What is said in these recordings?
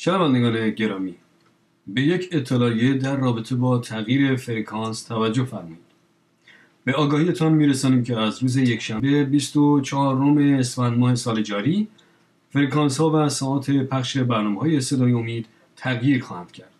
شنوندگان گرامی. به یک اطلاعیه در رابطه با تغییر فرکانس توجه فرمایید. به آگاهیتان میرسانیم که از روز یکشنبه 24 اسفند ماه سال جاری فرکانس ها و ساعت پخش برنامه های صدای امید تغییر خواهند کرد.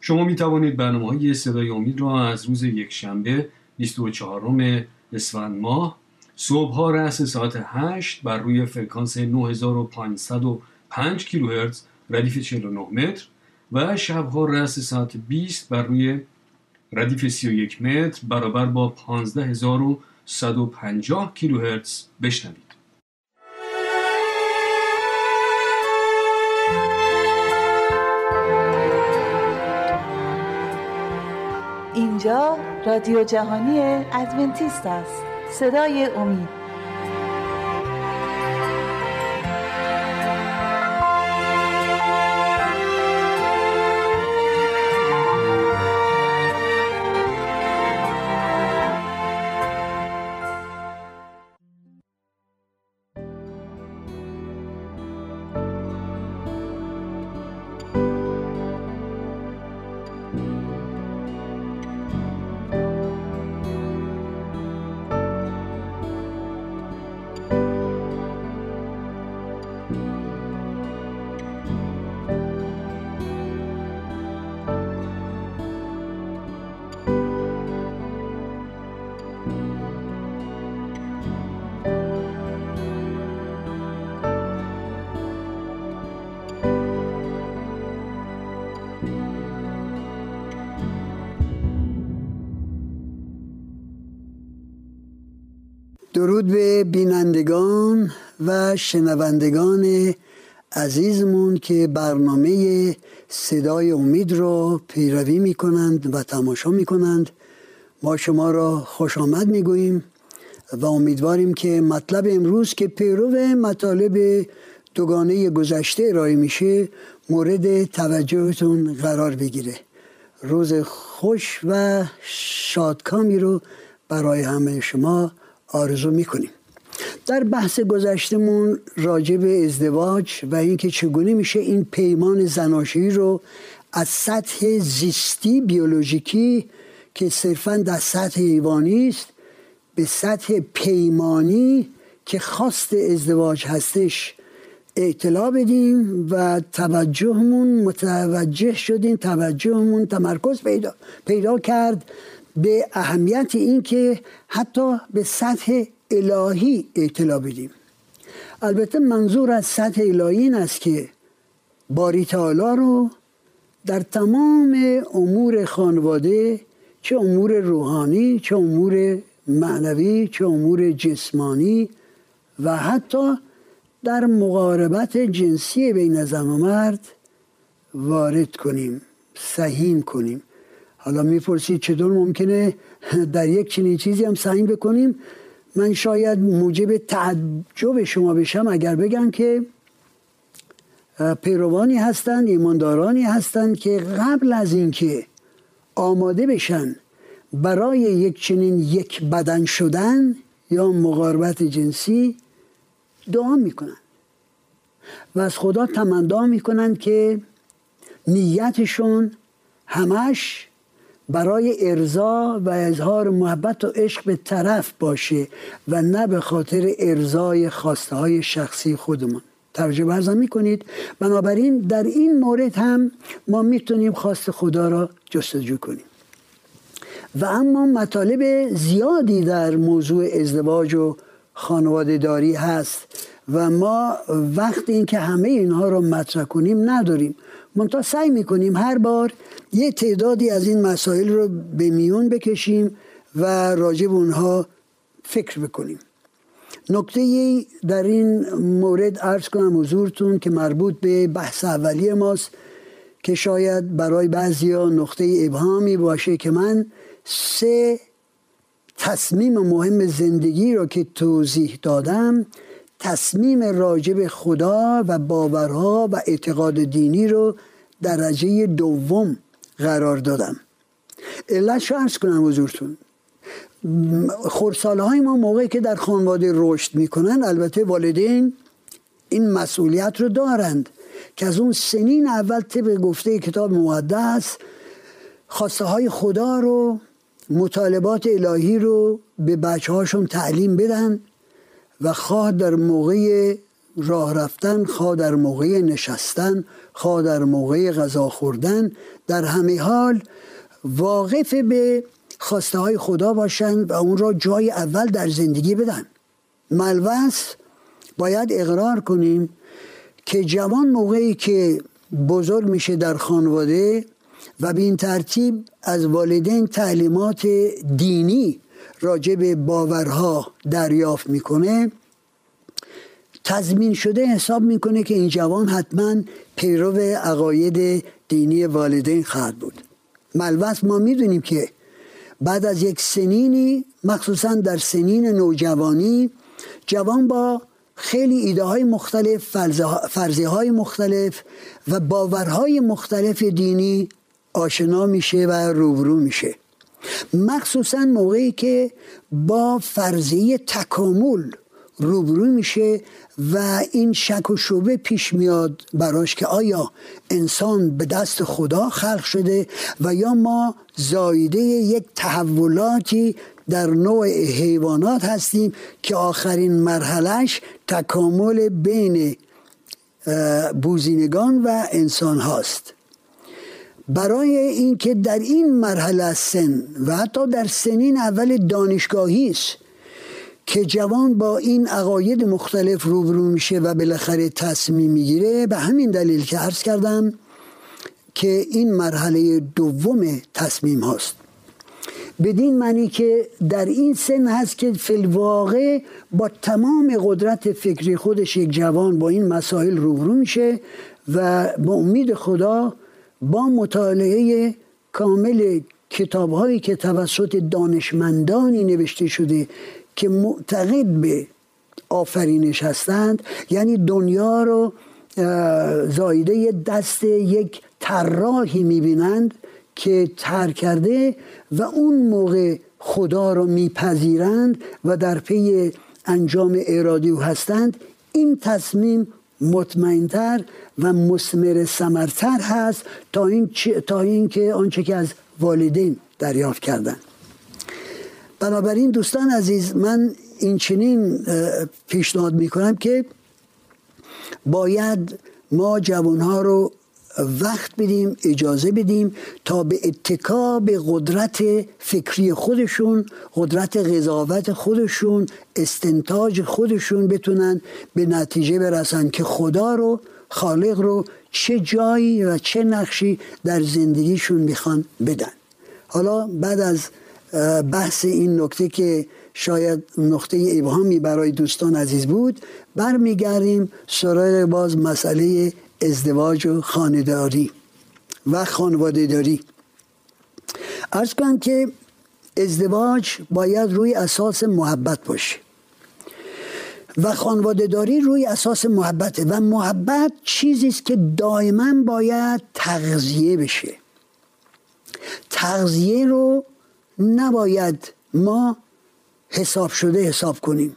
شما می توانید برنامه های صدای امید را از روز یکشنبه 24 اسفند ماه صبح ها رأس ساعت 8 بر روی فرکانس 9505 کیلوهرتز ردیف 49 متر و شبها رأس ساعت 20 بر روی ردیف 31 متر برابر با 15150 کیلوهرتز بشنوید. اینجا رادیو جهانی ادونتیست است صدای امید درود به بینندگان و شنوندگان عزیزمون که برنامه صدای امید را پیروی می کنند و تماشا می کنند ما شما را خوش آمد می گوییم و امیدواریم که مطلب امروز که پیرو مطالب دوگانه گذشته ارائه میشه مورد توجهتون قرار بگیره. روز خوش و شادکامی رو برای همه شما آرزو می‌کنیم. در بحث گذشتمون راجع به ازدواج و اینکه چگونه میشه این پیمان زناشویی رو از سطح زیستی بیولوژیکی که صرفا در سطح حیوانی است به سطح پیمانی که خواست ازدواج هستش اطلاع بدیم و توجهمون متوجه شدیم توجهمون تمرکز پیدا, پیدا کرد به اهمیت این که حتی به سطح الهی اطلاع بدیم. البته منظور از سطح الهی این است که باری تعالی رو در تمام امور خانواده چه امور روحانی چه امور معنوی چه امور جسمانی و حتی در مقاربت جنسی بین زن و مرد وارد کنیم سهیم کنیم. حالا می‌پرسید چطور ممکنه در یک چنین چیزی هم سعیم بکنیم؟ من شاید موجب تعجب شما بشم اگر بگم که پیروانی هستند ایماندارانی هستند که قبل از اینکه آماده بشن برای یک چنین یک بدن شدن یا مقاربت جنسی دعا می‌کنن. و از خدا تمندا می‌کنند که نیتشون همش برای ارضا و اظهار محبت و عشق به طرف باشه و نه به خاطر ارضای خواسته های شخصی خودمون توجه برزم می‌کنید. بنابراین در این مورد هم ما می‌تونیم خواست خدا را جستجو کنیم. و اما مطالب زیادی در موضوع ازدواج و خانواده داری هست و ما وقت این که همه اینها رو مطرح کنیم نداریم. منتها سعی می‌کنیم هر بار یه تعدادی از این مسائل رو به میون بکشیم و راجب اونها فکر بکنیم. نکته در این مورد عرض کنم حضورتون که مربوط به بحث اولی ماست که شاید برای بعضی ها نقطه ابهامی باشه که من سه تصمیم مهم زندگی رو که توضیح دادم تصمیم راجب خدا و باورها و اعتقاد دینی رو درجه دوم قرار دادم. علت ارز کنم حضورتون. خورساله های ما موقعی که در خانواده رشد می‌کنن البته والدین این مسئولیت رو دارند که از اون سنین اول طبق گفته کتاب مقدس خواسته های خدا رو مطالبات الهی رو به بچه هاشون تعلیم بدن و خواه در موقع راه رفتن خواه در موقع نشستن خواه در موقع غذا خوردن در همه حال واقف به خواسته های خدا باشند و اون را جای اول در زندگی بدن. ملوث باید اقرار کنیم که جوان موقعی که بزرگ میشه در خانواده و به این ترتیب از والدین تعلیمات دینی راجع به باورها دریافت می‌کنه تضمین شده حساب می‌کنه که این جوان حتما پیرو عقاید دینی والدین خواهد بود. ملوث ما می‌دونیم که بعد از یک سنینی مخصوصا در سنین نوجوانی جوان با خیلی ایده های مختلف فرضه های مختلف و باورهای مختلف دینی آشنا میشه و روبرو میشه. مخصوصا موقعی که با فرضیه تکامل روبرو میشه و این شک و شبه پیش میاد براش که آیا انسان به دست خدا خلق شده و یا ما زایده یک تحولاتی در نوع حیوانات هستیم که آخرین مرحلهش تکامل بین بوزینگان و انسان هاست. برای اینکه در این مرحله سن و حتی در سنین اول دانشگاهی است که جوان با این عقاید مختلف روبرو میشه و بالاخره تصمیم می‌گیره به همین دلیل که عرض کردم که این مرحله دوم تصمیم هاست. بدین معنی که در این سن هست که فلواقع با تمام قدرت فکری خودش یک جوان با این مسائل روبرو میشه و با امید خدا با مطالعه کامل کتاب هایی که توسط دانشمندانی نوشته شده که معتقد به آفرینش هستند یعنی دنیا رو زایده دست یک طراحی می‌بینند که تر کرده و اون موقع خدا رو میپذیرند و در پی انجام ارادی هستند. این تصمیم مطمئنتر و مسمر سمرتر هست تا این تا اینکه آنچه که از والدین دریافت کردن بنابراین دوستان عزیز من این چنین پیشنهاد می‌کنم که باید ما جوانها رو وقت بدیم اجازه بدیم تا به اتکا به قدرت فکری خودشون قدرت قضاوت خودشون استنتاج خودشون بتونن به نتیجه برسن که خدا رو خالق رو چه جایی و چه نقشی در زندگیشون می‌خوان بدن. حالا بعد از بحث این نکته که شاید نقطه ابهامی برای دوستان عزیز بود برمیگردیم سراغ باز مسئله ازدواج و خانداری و خانواده داری ارز کنم که ازدواج باید روی اساس محبت باشه و خانواده داری روی اساس محبته و محبت چیزی است که دائما باید تغذیه بشه. تغذیه رو نباید ما حساب شده حساب کنیم.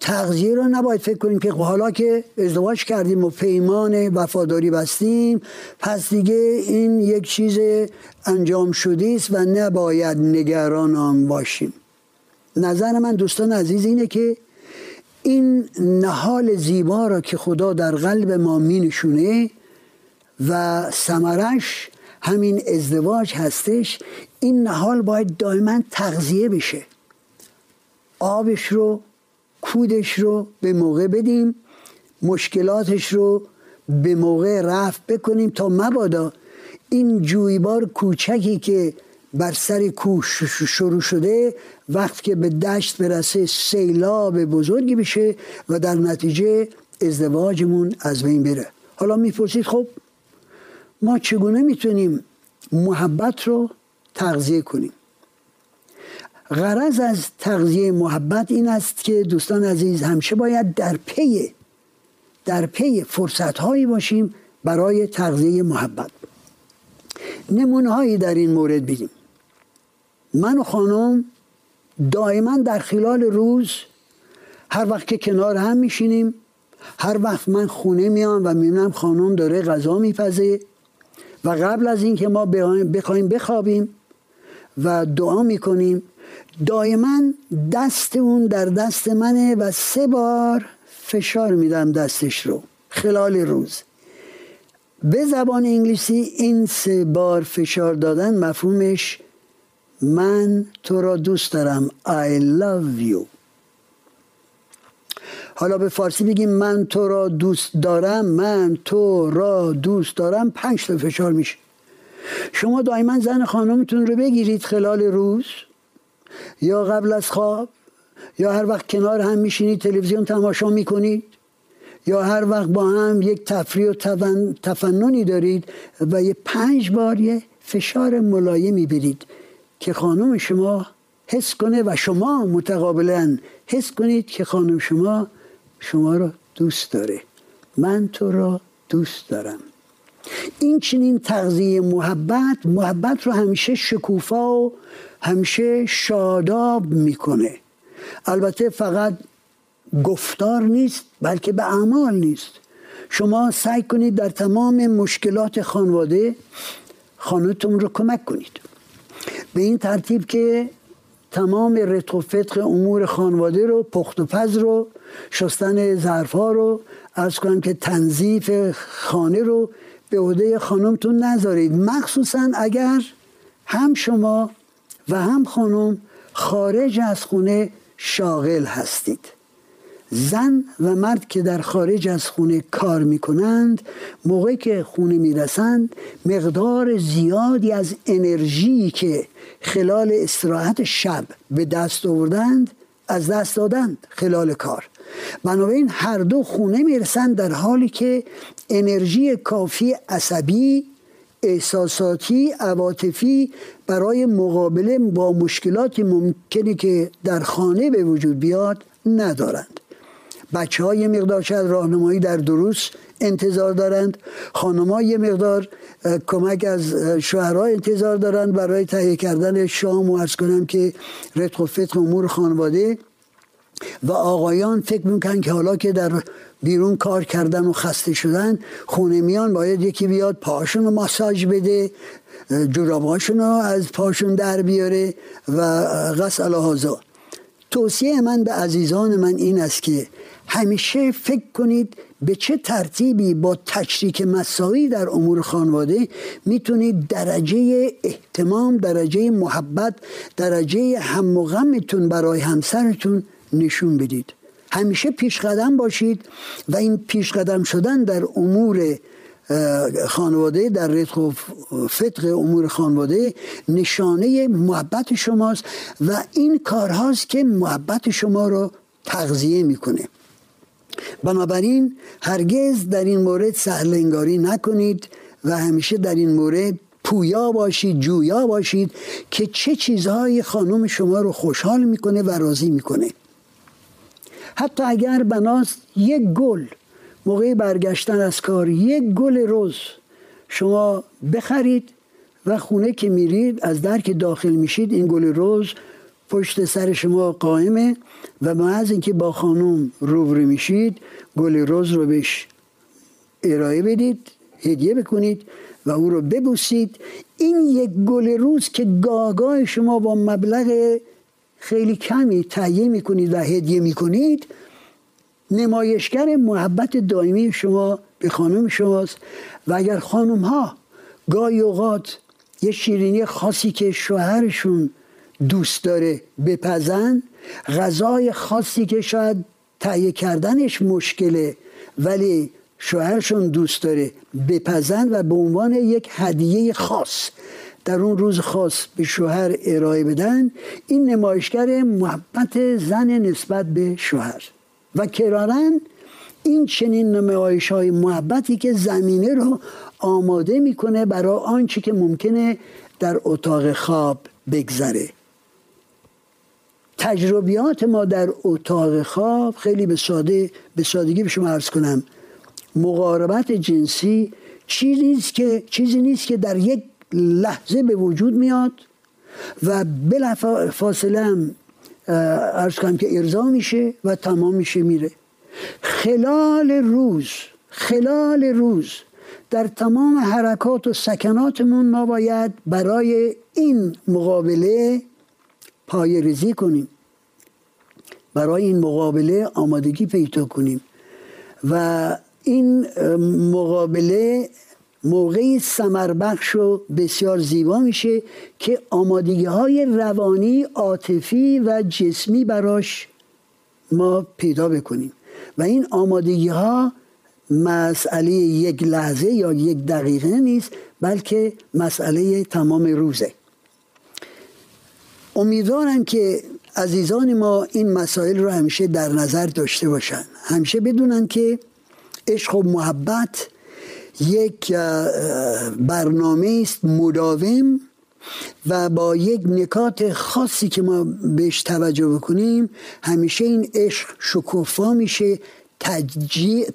تغذیه رو نباید فکر کنیم که حالا که ازدواج کردیم و پیمان وفاداری بستیم پس دیگه این یک چیز انجام شده است و نباید نگران آن باشیم. نظر من دوستان عزیز اینه که این نهال زیبا را که خدا در قلب ما می نشونه و سمرش همین ازدواج هستش این نهال باید دائما تغذیه بشه. آبش رو کودش رو به موقع بدیم مشکلاتش رو به موقع رفت بکنیم تا مبادا این جویبار کوچکی که بر سر کوش شروع شده وقت که به دشت برسه سیلاب بزرگی بشه و در نتیجه ازدواجمون از بین بره. حالا می‌پرسید خب ما چگونه می‌تونیم محبت رو تغذیه کنیم؟ غرض از تغذیه محبت این است که دوستان عزیز همیشه باید در پی در پی فرصت هایی باشیم برای تغذیه محبت. نمونه هایی در این مورد بگیم. من و خانم دائما در خلال روز هر وقت که کنار هم میشینیم هر وقت من خونه میام و می‌بینم خانم داره غذا میپزه و قبل از اینکه ما بخوایم بخوابیم و دعا می‌کنیم دائما دست اون در دست منه و سه بار فشار میدم دستش رو. خلال روز. به زبان انگلیسی این سه بار فشار دادن مفهومش من تو را دوست دارم. I love you. حالا به فارسی بگیم من تو را دوست دارم من تو را دوست دارم پنج تا فشار میشه. شما دائما زن خانمتون رو بگیرید خلال روز یا قبل از خواب یا هر وقت کنار هم میشینید تلویزیون تماشا می‌کنید یا هر وقت با هم یک تفریح و تفننی دارید و یه پنج بار یه فشار ملایمی برید که خانم شما حس کنه و شما متقابلا حس کنید که خانم شما شما را دوست داره. من تو را دوست دارم. این چنین تغذیه محبت محبت رو همیشه شکوفا و همیشه شاداب می‌کنه. البته فقط گفتار نیست بلکه به اعمال نیست. شما سعی کنید در تمام مشکلات خانواده خانوتون رو کمک کنید. به این ترتیب که تمام فتق امور خانواده رو پخت و پز رو شستن ظرف ها رو. ارز کنم که تنظیف خانه رو به عهده خانمتون نذارید. مخصوصا اگر هم شما و هم خانم خارج از خونه شاغل هستید. زن و مرد که در خارج از خونه کار می‌کنند موقعی که خونه می‌رسند مقدار زیادی از انرژی که خلال استراحت شب به دست آوردند از دست دادند خلال کار. بنابراین هر دو خونه می‌رسند در حالی که انرژی کافی عصبی احساساتی عواطفی برای مقابله با مشکلاتی ممکنه که در خانه به وجود بیاد ندارند. بچه های مقدار شاید راهنمایی در دروس انتظار دارند. خانم یه مقدار کمک از شوهرها انتظار دارند برای تهیه کردن شام و ارز کنم که رتق و فتق امور خانواده. و آقایان فکر می‌کنن که حالا که در بیرون کار کردن و خسته شدن خونه میان باید یکی بیاد پاشون رو ماساژ بده جراباشون رو از پاشون در بیاره و غس الهازا توصیه من به عزیزان من این است که همیشه فکر کنید به چه ترتیبی با تشریک مساوی در امور خانواده می‌تونید درجه احتمام درجه محبت درجه هم و غمتون برای همسرتون نشون بدید. همیشه پیش قدم باشید و این پیش قدم شدن در امور خانواده در رتق و فتق امور خانواده نشانه محبت شماست و این کارهاست که محبت شما رو تغذیه می‌کنه. بنابراین هرگز در این مورد سهلنگاری نکنید و همیشه در این مورد پویا باشید جویا باشید که چه چیزهای خانم شما رو خوشحال می‌کنه و راضی می‌کنه. حتی اگر بناست یک گل موقع برگشتن از کار یک گل روز شما بخرید و خونه که میرید از در که داخل میشید این گل روز پشت سر شما قائمه و از اینکه با خانم روبرو میشید گل روز رو بهش ارائه بدید هدیه بکنید و او رو ببوسید. این یک گل روز که گاگاه شما با مبلغ خیلی کمی تهیه می‌کنید و هدیه می‌کنید نمایشگر محبت دائمی شما به خانم شماست. و اگر خانم ها گاهی اوقات یه شیرینی خاصی که شوهرشون دوست داره بپزن غذای خاصی که شاید تهیه کردنش مشکله ولی شوهرشون دوست داره بپزن و به عنوان یک هدیه خاص در اون روز خاص به شوهر ارائه بدن این نمایشگر محبت زن نسبت به شوهر. و کرارن این چنین نمایش های محبتی که زمینه رو آماده می‌کنه برای آنچه که ممکنه در اتاق خواب بگذره. تجربیات ما در اتاق خواب خیلی به ساده به سادگی به شما عرض کنم. مقاربت جنسی چیزی نیست که چیزی نیست که در یک لحظه به وجود میاد و بلا فاصله هم ارز کنم که ارضا میشه و تمام میشه میره. خلال روز خلال روز در تمام حرکات و سکناتمون ما باید برای این مقابله پای ریزی کنیم. برای این مقابله آمادگی پیدا کنیم. و این مقابله موقعی سمربخش و بسیار زیبا میشه که آمادگی های روانی عاطفی و جسمی براش ما پیدا بکنیم. و این آمادگی ها مسئله یک لحظه یا یک دقیقه نیست بلکه مسئله تمام روزه. امیدوارم که عزیزان ما این مسائل رو همیشه در نظر داشته باشن. همیشه بدونن که عشق و محبت یک برنامه است مداوم و با یک نکات خاصی که ما بهش توجه بکنیم همیشه این عشق شکوفا میشه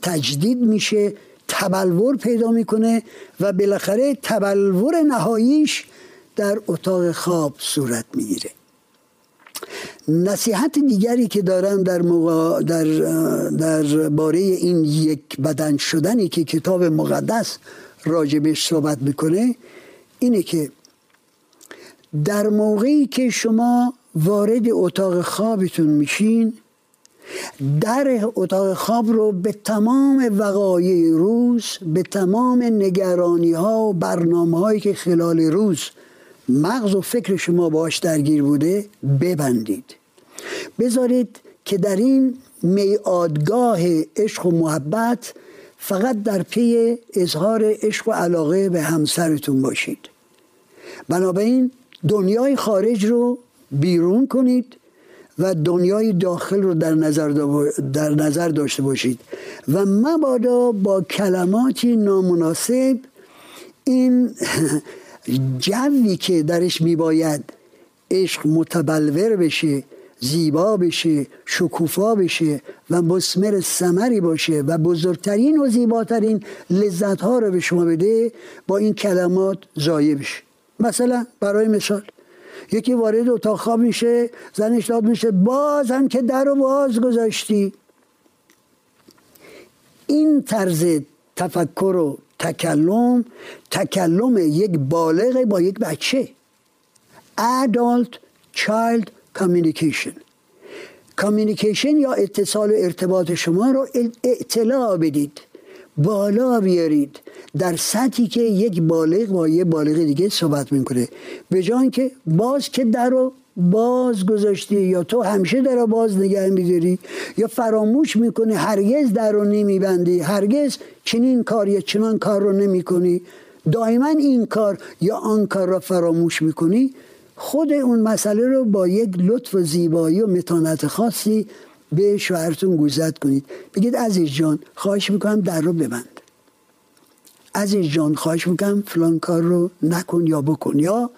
تجدید میشه تبلور پیدا می‌کنه و بالاخره تبلور نهاییش در اتاق خواب صورت می‌گیره. نصیحت دیگری که دارم در, در, در باره این یک بدن شدنی که کتاب مقدس راجبش صحبت می‌کنه اینه که در موقعی که شما وارد اتاق خوابتون میشین در اتاق خواب رو به تمام وقایع روز به تمام نگرانی ها و برنامه هایی که خلال روز مغز و فکر شما باش درگیر بوده ببندید. بذارید که در این میادگاه عشق و محبت فقط در پی اظهار عشق و علاقه به همسرتون باشید. بنابراین دنیای خارج رو بیرون کنید و دنیای داخل رو در نظر, در نظر داشته باشید و مبادا با کلماتی نامناسب این جوی که درش میباید عشق متبلور بشه زیبا بشه شکوفا بشه و مسمر سمری باشه و بزرگترین و زیباترین لذت ها رو به شما بده با این کلمات زایه بشه. مثلا برای مثال یکی وارد اتاق خواب میشه زنش داد میشه باز هم که در رو باز گذاشتی. این طرز تفکر و تکلم تکلم یک بالغ با یک بچه. Adult child communication. Communication یا اتصال و ارتباط شما رو اطلاع بدید بالا بیارید. در سطحی که یک بالغ با یک بالغ دیگه صحبت می‌کنه. به جای که باز که در رو باز گذاشتی یا تو همیشه در رو باز نگه میداری یا فراموش می‌کنی هرگز در رو نمیبندی هرگز چنین کار یا چنان کار رو نمی‌کنی دائما این کار یا آن کار را فراموش می‌کنی خود اون مسئله رو با یک لطف و زیبایی و متانت خاصی به شوهرتون گوزد کنید. بگید عزیز جان خواهش می‌کنم در رو ببند. عزیز جان خواهش می‌کنم فلان کار رو نکن یا بکن یا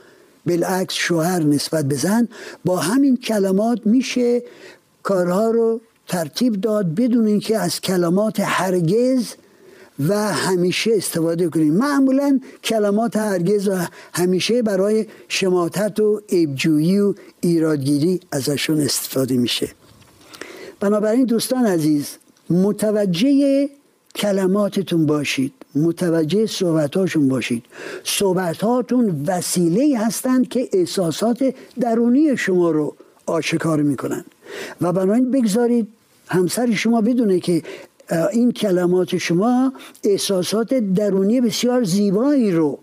بالعکس شوهر نسبت بزن. با همین کلمات میشه کارها رو ترتیب داد بدون اینکه از کلمات هرگز و همیشه استفاده کنیم. معمولا کلمات هرگز و همیشه برای شماتت و عیبجویی و ایرادگیری ازشون استفاده میشه. بنابراین دوستان عزیز متوجه کلماتتون باشید متوجه صحبتاتون باشید. صحبتاتون وسیله هستند که احساسات درونی شما رو آشکار می‌کنن. و بنابراین بگذارید همسر شما بدونه که این کلمات شما احساسات درونی بسیار زیبایی رو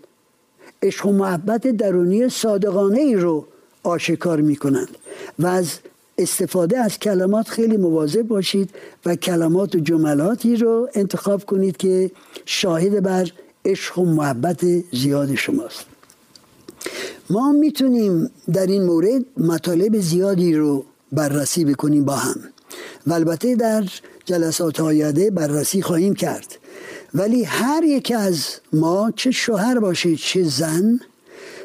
عشق و محبت درونی صادقانه ای رو آشکار می‌کنند. و از استفاده از کلمات خیلی مواظب باشید و کلمات و جملاتی رو انتخاب کنید که شاهد بر عشق و محبت زیاد شماست. ما می‌تونیم در این مورد مطالب زیادی رو بررسی بکنیم با هم. و البته در جلسات آینده بررسی خواهیم کرد. ولی هر یک از ما چه شوهر باشه چه زن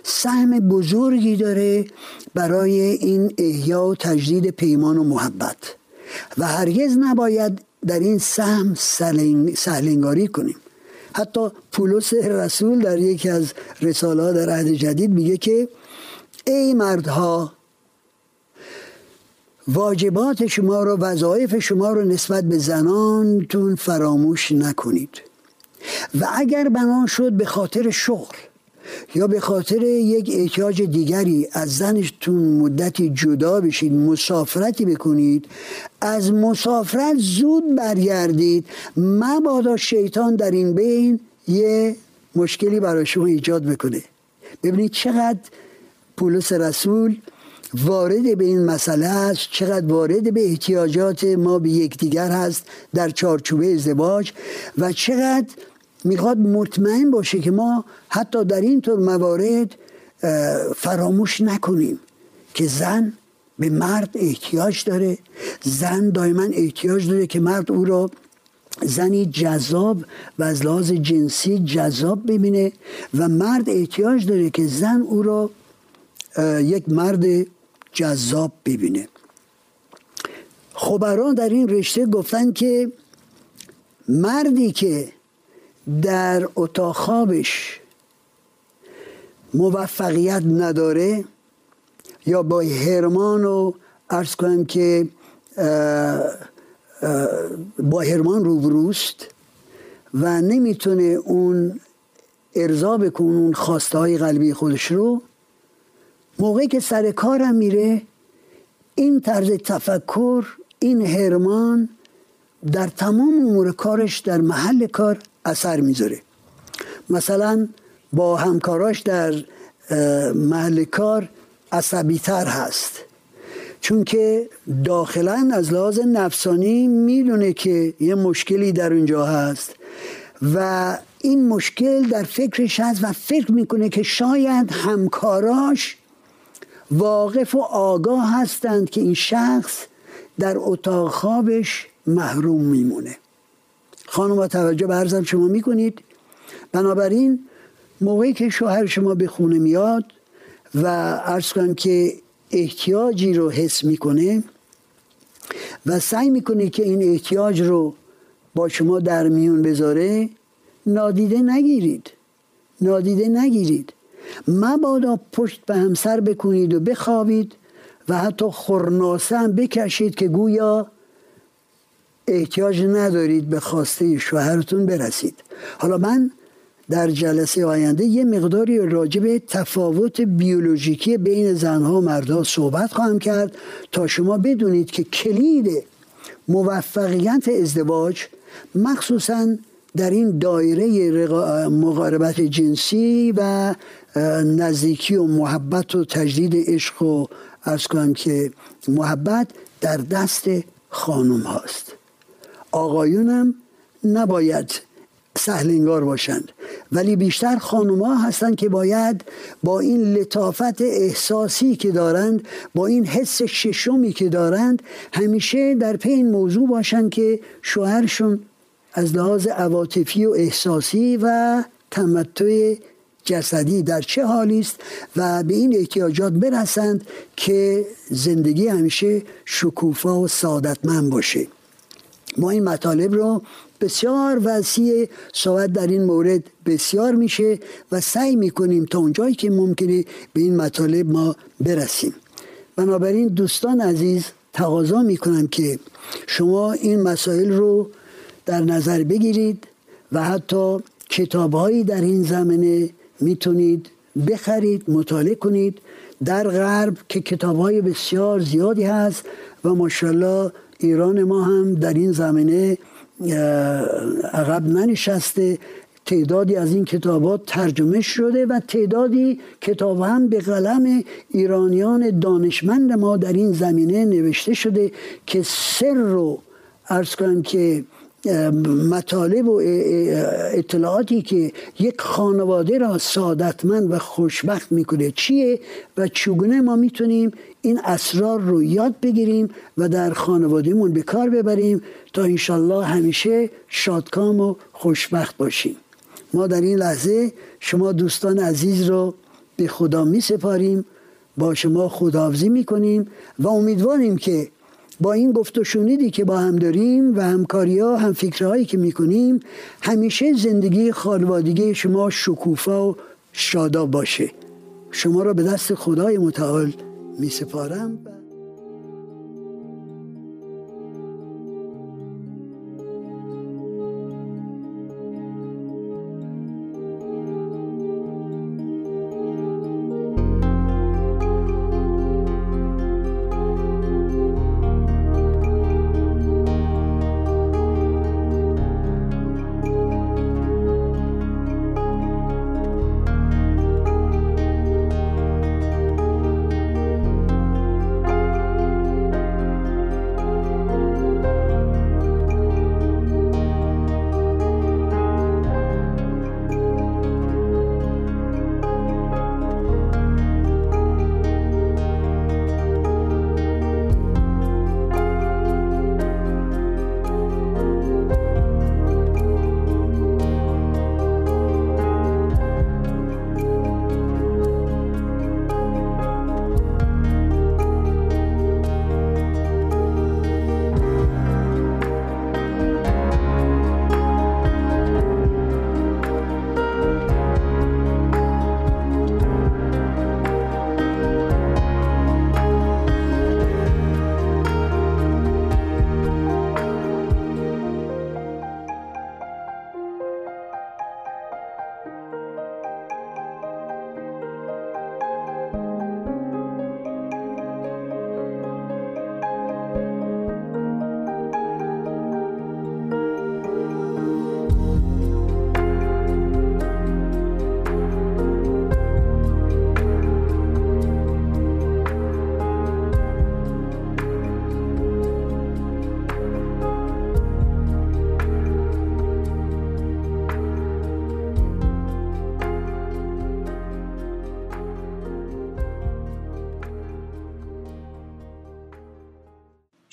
سهم بزرگی داره برای این احیا و تجدید پیمان و محبت. و هرگز نباید در این سهم سهلنگاری کنیم. حتی پولس رسول در یکی از رساله در عهد جدید میگه که ای مردها واجبات شما رو وظایف شما رو نسبت به زنانتون فراموش نکنید. و اگر بنا شد به خاطر شغل یا به خاطر یک احتیاج دیگری از زنشتون مدتی جدا بشید مسافرتی بکنید از مسافرت زود برگردید مبادا شیطان در این بین یه مشکلی برای شما ایجاد بکنه. ببینید چقدر پولس رسول وارد به این مسئله است چقدر وارد به احتیاجات ما به یکدیگر هست در چارچوبه ازدواج و چقدر می‌خواد مطمئن باشه که ما حتی در این طور موارد فراموش نکنیم که زن به مرد احتیاج داره. زن دائما احتیاج داره که مرد او را زنی جذاب و از لحاظ جنسی جذاب ببینه و مرد احتیاج داره که زن او را یک مرد جذاب ببینه. خبران در این رشته گفتن که مردی که در اتاق خوابش موفقیت نداره یا با هرمان و ارز کنم که با هرمان روبروست و نمی‌تونه اون ارضا بکنه اون خواسته های قلبی خودش رو. موقعی که سر کارم میره این طرز تفکر این هرمان در تمام امور کارش در محل کار اثر می‌ذاره. مثلا با همکاراش در محل کار عصبی تر هست. چون که داخلا از لحاظ نفسانی می‌دونه که یه مشکلی در اونجا هست و این مشکل در فکرش هست و فکر می‌کنه که شاید همکاراش واقف و آگاه هستند که این شخص در اتاق خوابش محروم میمونه. خانم توجه به عرضم شما می‌کنید بنابراین موقعی که شوهر شما به خونه میاد و عرض کنم که احتیاجی رو حس می‌کنه و سعی می‌کنه که این احتیاج رو با شما در میون بذاره نادیده نگیرید. نادیده نگیرید. مبادا پشت به همسر بکنید و بخوابید و حتی خورناسه هم بکشید که گویا احتیاج ندارید به خواسته شوهرتون برسید. حالا من در جلسه آینده یه مقداری راجع به تفاوت بیولوژیکی بین زنها و مردها صحبت خواهم کرد تا شما بدونید که کلید موفقیت ازدواج مخصوصا در این دایره مقاربت جنسی و نزدیکی و محبت و تجدید عشق و ارز کنم که محبت در دست خانم هاست. آقایونم نباید سهلنگار باشند. ولی بیشتر خانوما هستند که باید با این لطافت احساسی که دارند با این حس ششمی که دارند همیشه در پی این موضوع باشند که شوهرشون از لحاظ عواطفی و احساسی و تمتع جسدی در چه حالی است و به این احتیاجات برسند که زندگی همیشه شکوفا و سعادتمند باشه. ما این مطالب رو بسیار وسیع صحبت در این مورد بسیار میشه و سعی می‌کنیم تا اونجایی که ممکنه به این مطالب ما برسیم. بنابراین دوستان عزیز تقاضا می‌کنم که شما این مسائل رو در نظر بگیرید و حتی کتابهایی در این زمینه می‌تونید بخرید مطالعه کنید. در غرب که کتابهای بسیار زیادی هست و ماشاءالله ایران ما هم در این زمینه عقب ننشسته. تعدادی از این کتابات ترجمه شده و تعدادی کتاب هم به قلم ایرانیان دانشمند ما در این زمینه نوشته شده که سر رو ارز کنم که مطالب و اطلاعاتی که یک خانواده را سعادتمند و خوشبخت می‌کنه چیه و چگونه ما می‌تونیم این اسرار رو یاد بگیریم و در خانوادهمون به کار ببریم تا انشالله همیشه شادکام و خوشبخت باشیم. ما در این لحظه شما دوستان عزیز رو به خدا می سپاریم با شما خداحافظی می کنیم و امیدواریم که با این گفت و شنیدی که با هم داریم و همکاری ها هم فکرهایی که می‌کنیم همیشه زندگی خانوادگی شما شکوفا و شادا باشه. شما را به دست خدای متعال می سپارم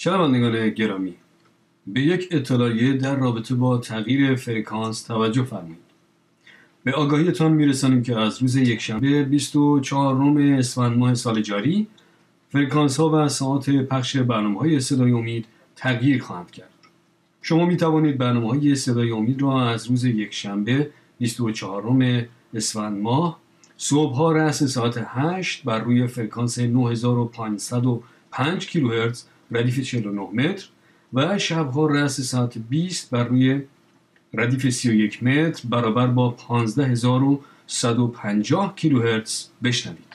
شنوندگان گرامی؟ به یک اطلاعیه در رابطه با تغییر فرکانس توجه فرمایید. به آگاهیتان میرسانیم که از روز یکشنبه 24 ام اسفند ماه سال جاری فرکانس ها و ساعت پخش برنامه های صدای امید تغییر خواهند کرد. شما می توانید برنامه های صدای امید را از روز یکشنبه 24 ام اسفند ماه صبح ها رأس ساعت 8 بر روی فرکانس 9505 کیلوهرتز ردیف 49 متر و شبها رأس ساعت 20 بر روی ردیف 31 متر برابر با 15150 کیلوهرتز بشنوید.